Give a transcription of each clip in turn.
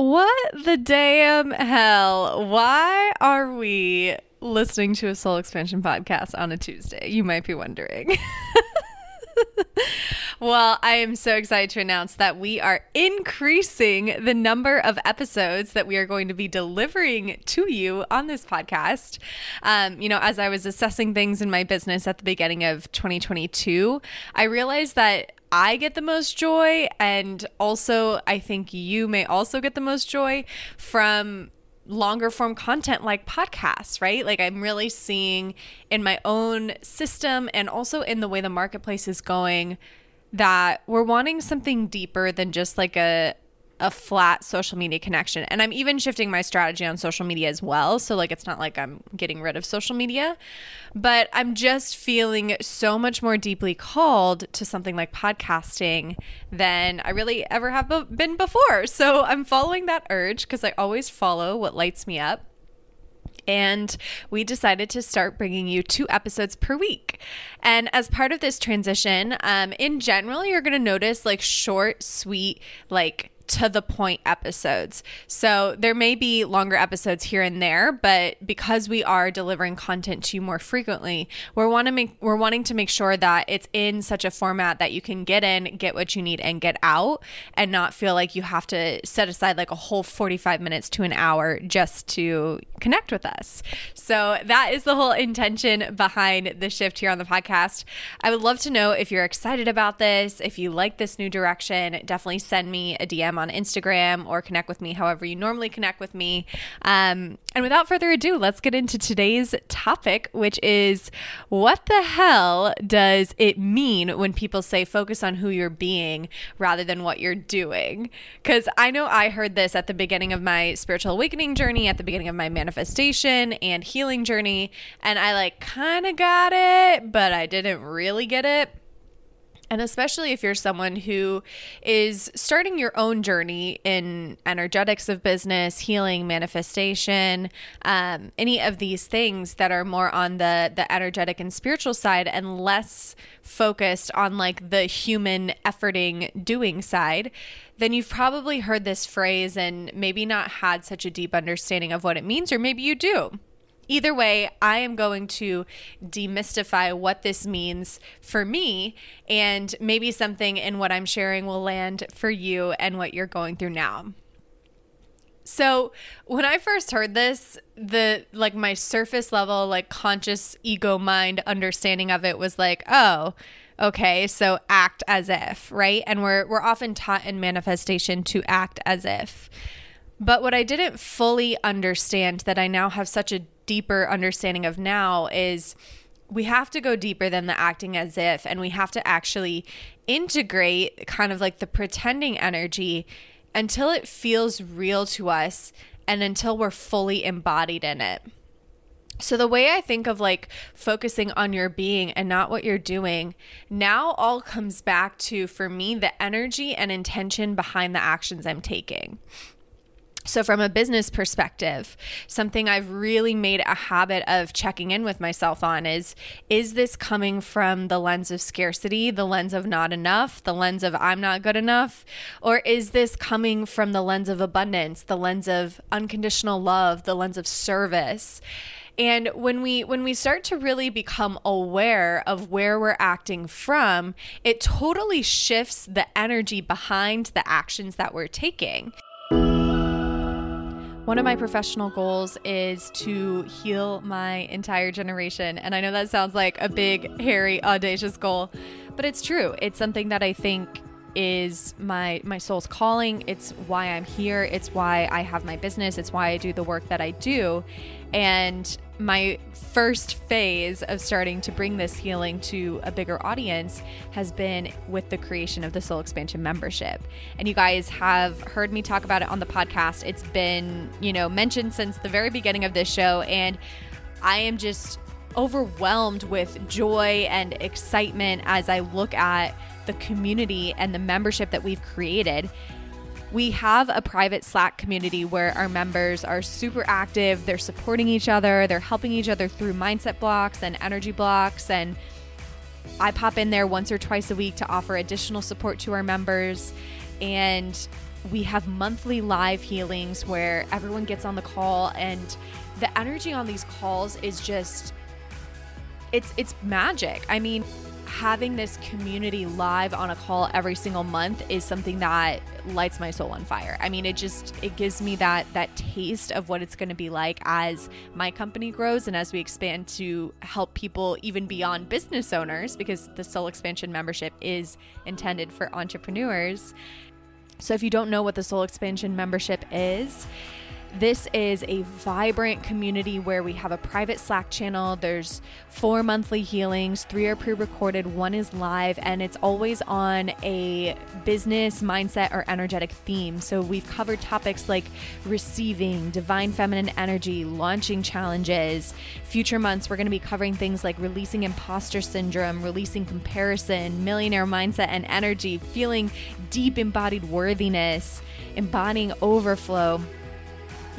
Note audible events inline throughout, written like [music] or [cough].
What the damn hell? Why are we listening to a soul expansion podcast on a Tuesday? You might be wondering. [laughs] [laughs] well, I am so excited to announce that we are increasing the number of episodes that we are going to be delivering to you on this podcast. Um, you know, as I was assessing things in my business at the beginning of 2022, I realized that I get the most joy. And also, I think you may also get the most joy from longer form content like podcasts, right? Like I'm really seeing in my own system and also in the way the marketplace is going that we're wanting something deeper than just like a a flat social media connection. And I'm even shifting my strategy on social media as well. So, like, it's not like I'm getting rid of social media, but I'm just feeling so much more deeply called to something like podcasting than I really ever have been before. So, I'm following that urge because I always follow what lights me up and we decided to start bringing you two episodes per week. And as part of this transition, um, in general, you're going to notice like short, sweet, like to the point episodes. So there may be longer episodes here and there, but because we are delivering content to you more frequently, we're want to make we're wanting to make sure that it's in such a format that you can get in, get what you need and get out and not feel like you have to set aside like a whole 45 minutes to an hour just to connect with us. So that is the whole intention behind the shift here on the podcast. I would love to know if you're excited about this, if you like this new direction, definitely send me a DM on Instagram or connect with me however you normally connect with me. Um, and without further ado, let's get into today's topic, which is what the hell does it mean when people say focus on who you're being rather than what you're doing? Because I know I heard this at the beginning of my spiritual awakening journey, at the beginning of my manifestation and healing journey, and I like kind of got it, but I didn't really get it. And especially if you're someone who is starting your own journey in energetics of business, healing, manifestation, um, any of these things that are more on the the energetic and spiritual side, and less focused on like the human efforting doing side, then you've probably heard this phrase and maybe not had such a deep understanding of what it means, or maybe you do. Either way, I am going to demystify what this means for me, and maybe something in what I'm sharing will land for you and what you're going through now. So, when I first heard this, the like my surface level, like conscious ego mind understanding of it was like, oh, okay, so act as if, right? And we're we're often taught in manifestation to act as if. But what I didn't fully understand that I now have such a deeper understanding of now is we have to go deeper than the acting as if, and we have to actually integrate kind of like the pretending energy until it feels real to us and until we're fully embodied in it. So, the way I think of like focusing on your being and not what you're doing now all comes back to, for me, the energy and intention behind the actions I'm taking. So, from a business perspective, something I've really made a habit of checking in with myself on is is this coming from the lens of scarcity, the lens of not enough, the lens of I'm not good enough? Or is this coming from the lens of abundance, the lens of unconditional love, the lens of service? And when we when we start to really become aware of where we're acting from, it totally shifts the energy behind the actions that we're taking. One of my professional goals is to heal my entire generation. And I know that sounds like a big, hairy, audacious goal, but it's true. It's something that I think is my my soul's calling. It's why I'm here. It's why I have my business. It's why I do the work that I do. And my first phase of starting to bring this healing to a bigger audience has been with the creation of the Soul Expansion membership. And you guys have heard me talk about it on the podcast. It's been, you know, mentioned since the very beginning of this show. And I am just overwhelmed with joy and excitement as I look at the community and the membership that we've created we have a private Slack community where our members are super active. They're supporting each other, they're helping each other through mindset blocks and energy blocks. And I pop in there once or twice a week to offer additional support to our members. And we have monthly live healings where everyone gets on the call and the energy on these calls is just it's it's magic. I mean, having this community live on a call every single month is something that lights my soul on fire. I mean, it just it gives me that that taste of what it's going to be like as my company grows and as we expand to help people even beyond business owners because the Soul Expansion membership is intended for entrepreneurs. So if you don't know what the Soul Expansion membership is, this is a vibrant community where we have a private Slack channel. There's four monthly healings, three are pre recorded, one is live, and it's always on a business, mindset, or energetic theme. So we've covered topics like receiving, divine feminine energy, launching challenges. Future months, we're going to be covering things like releasing imposter syndrome, releasing comparison, millionaire mindset and energy, feeling deep embodied worthiness, embodying overflow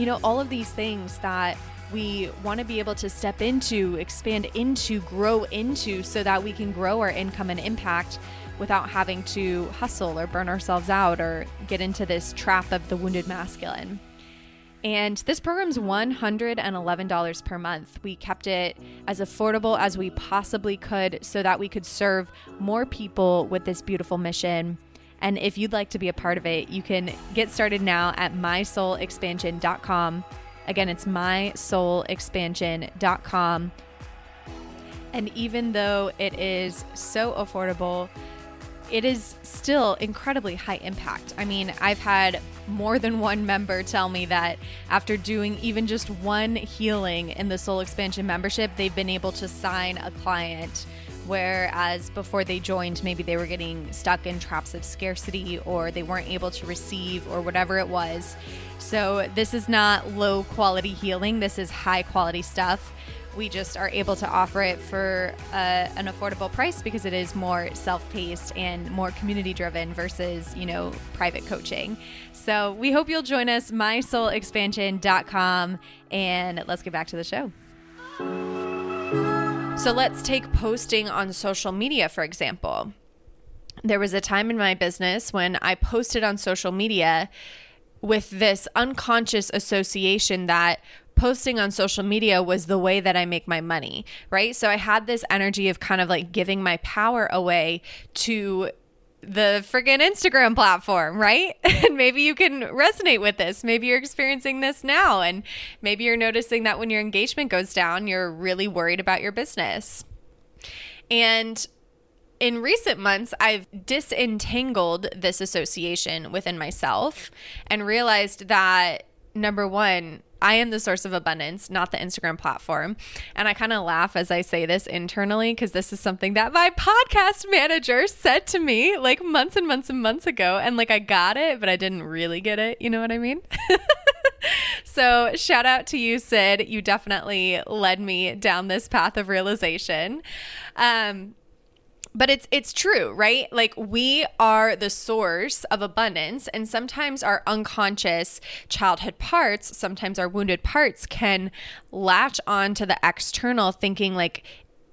you know, all of these things that we want to be able to step into, expand into, grow into so that we can grow our income and impact without having to hustle or burn ourselves out or get into this trap of the wounded masculine. And this program's $111 per month. We kept it as affordable as we possibly could so that we could serve more people with this beautiful mission and if you'd like to be a part of it, you can get started now at mysoulexpansion.com. Again, it's mysoulexpansion.com. And even though it is so affordable, it is still incredibly high impact. I mean, I've had more than one member tell me that after doing even just one healing in the Soul Expansion membership, they've been able to sign a client Whereas before they joined, maybe they were getting stuck in traps of scarcity or they weren't able to receive or whatever it was. So, this is not low quality healing, this is high quality stuff. We just are able to offer it for uh, an affordable price because it is more self-paced and more community-driven versus, you know, private coaching. So we hope you'll join us, mysoulexpansion.com, and let's get back to the show. So let's take posting on social media, for example. There was a time in my business when I posted on social media with this unconscious association that posting on social media was the way that I make my money, right? So I had this energy of kind of like giving my power away to the friggin' Instagram platform, right? [laughs] and maybe you can resonate with this. Maybe you're experiencing this now, and maybe you're noticing that when your engagement goes down, you're really worried about your business. And in recent months, I've disentangled this association within myself and realized that number one, I am the source of abundance, not the Instagram platform. And I kind of laugh as I say this internally because this is something that my podcast manager said to me like months and months and months ago. And like I got it, but I didn't really get it. You know what I mean? [laughs] so shout out to you, Sid. You definitely led me down this path of realization. Um, but it's it's true right? Like we are the source of abundance and sometimes our unconscious childhood parts sometimes our wounded parts can latch on to the external thinking like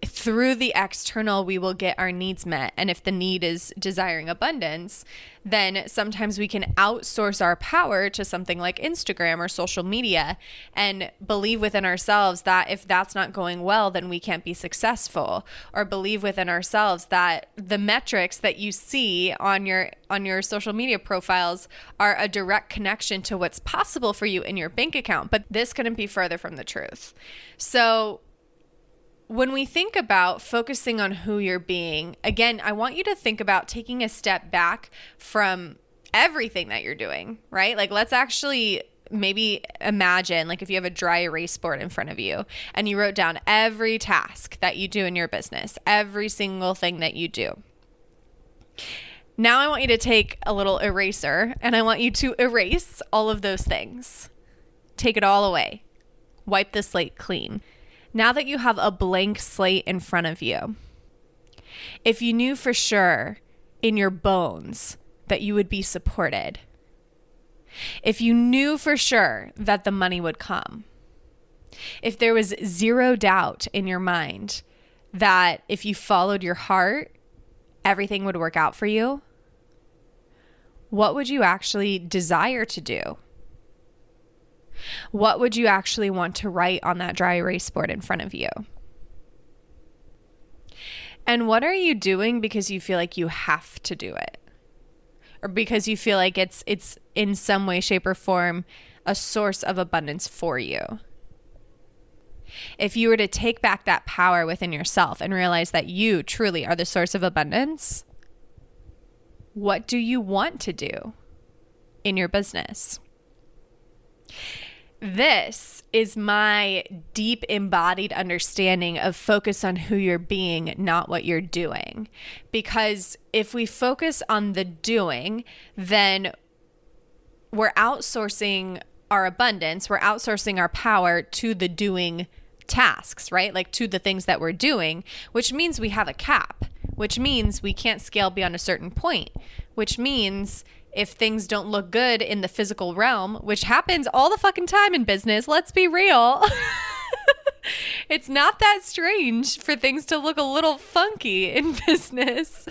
through the external, we will get our needs met. And if the need is desiring abundance, then sometimes we can outsource our power to something like Instagram or social media and believe within ourselves that if that's not going well, then we can't be successful. Or believe within ourselves that the metrics that you see on your on your social media profiles are a direct connection to what's possible for you in your bank account. But this couldn't be further from the truth. So when we think about focusing on who you're being, again, I want you to think about taking a step back from everything that you're doing, right? Like, let's actually maybe imagine like if you have a dry erase board in front of you and you wrote down every task that you do in your business, every single thing that you do. Now I want you to take a little eraser and I want you to erase all of those things. Take it all away. Wipe the slate clean now that you have a blank slate in front of you, if you knew for sure in your bones that you would be supported, if you knew for sure that the money would come, if there was zero doubt in your mind that if you followed your heart, everything would work out for you, what would you actually desire to do? What would you actually want to write on that dry erase board in front of you? And what are you doing because you feel like you have to do it? Or because you feel like it's it's in some way shape or form a source of abundance for you? If you were to take back that power within yourself and realize that you truly are the source of abundance, what do you want to do in your business? This is my deep embodied understanding of focus on who you're being, not what you're doing. Because if we focus on the doing, then we're outsourcing our abundance, we're outsourcing our power to the doing tasks, right? Like to the things that we're doing, which means we have a cap, which means we can't scale beyond a certain point, which means if things don't look good in the physical realm, which happens all the fucking time in business, let's be real. [laughs] it's not that strange for things to look a little funky in [laughs] business.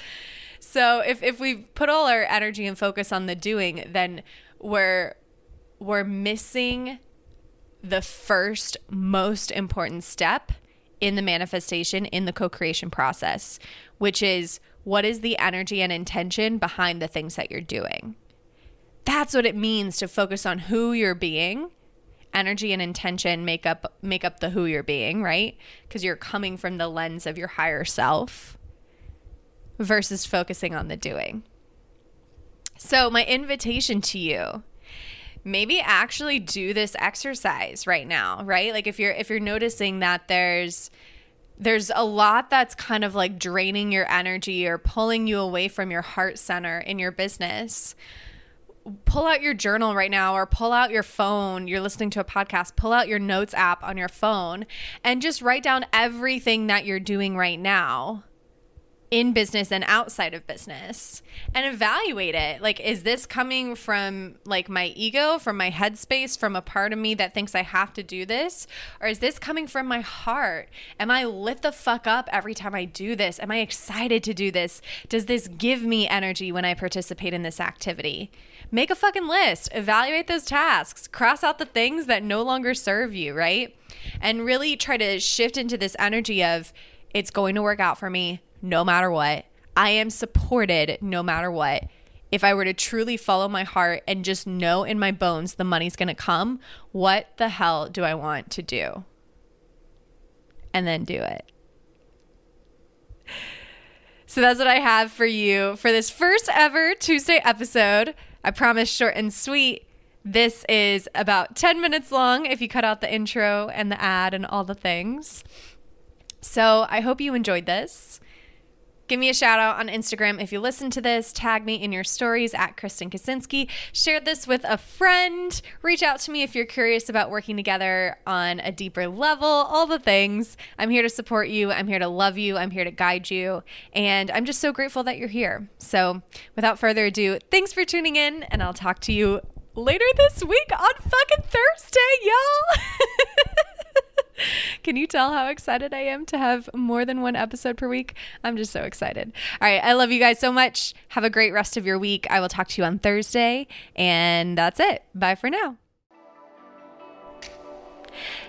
So if if we put all our energy and focus on the doing, then we're we're missing the first most important step in the manifestation in the co-creation process, which is what is the energy and intention behind the things that you're doing? That's what it means to focus on who you're being. Energy and intention make up make up the who you're being, right? Because you're coming from the lens of your higher self versus focusing on the doing. So, my invitation to you maybe actually do this exercise right now, right? Like if you're if you're noticing that there's there's a lot that's kind of like draining your energy or pulling you away from your heart center in your business. Pull out your journal right now or pull out your phone. You're listening to a podcast, pull out your notes app on your phone and just write down everything that you're doing right now in business and outside of business and evaluate it. Like, is this coming from like my ego, from my headspace, from a part of me that thinks I have to do this? Or is this coming from my heart? Am I lit the fuck up every time I do this? Am I excited to do this? Does this give me energy when I participate in this activity? Make a fucking list, evaluate those tasks, cross out the things that no longer serve you, right? And really try to shift into this energy of, it's going to work out for me no matter what. I am supported no matter what. If I were to truly follow my heart and just know in my bones the money's going to come, what the hell do I want to do? And then do it. So that's what I have for you for this first ever Tuesday episode. I promise short and sweet. This is about 10 minutes long if you cut out the intro and the ad and all the things. So I hope you enjoyed this. Give me a shout out on Instagram if you listen to this. Tag me in your stories at Kristen Kaczynski. Share this with a friend. Reach out to me if you're curious about working together on a deeper level. All the things. I'm here to support you. I'm here to love you. I'm here to guide you. And I'm just so grateful that you're here. So, without further ado, thanks for tuning in, and I'll talk to you later this week on fucking Thursday, y'all. [laughs] [laughs] Can you tell how excited I am to have more than one episode per week? I'm just so excited. All right. I love you guys so much. Have a great rest of your week. I will talk to you on Thursday. And that's it. Bye for now.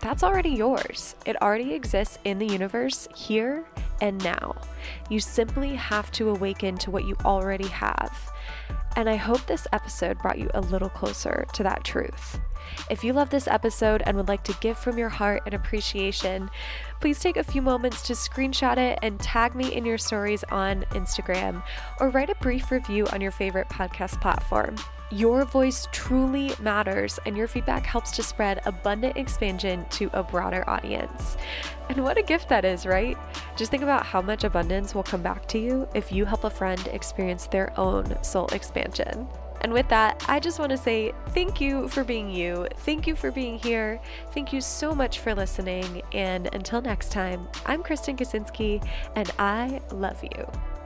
that's already yours. It already exists in the universe here and now. You simply have to awaken to what you already have. And I hope this episode brought you a little closer to that truth. If you love this episode and would like to give from your heart and appreciation, please take a few moments to screenshot it and tag me in your stories on Instagram or write a brief review on your favorite podcast platform. Your voice truly matters, and your feedback helps to spread abundant expansion to a broader audience. And what a gift that is, right? Just think about how much abundance will come back to you if you help a friend experience their own soul expansion. And with that, I just want to say thank you for being you. Thank you for being here. Thank you so much for listening. And until next time, I'm Kristen Kaczynski, and I love you.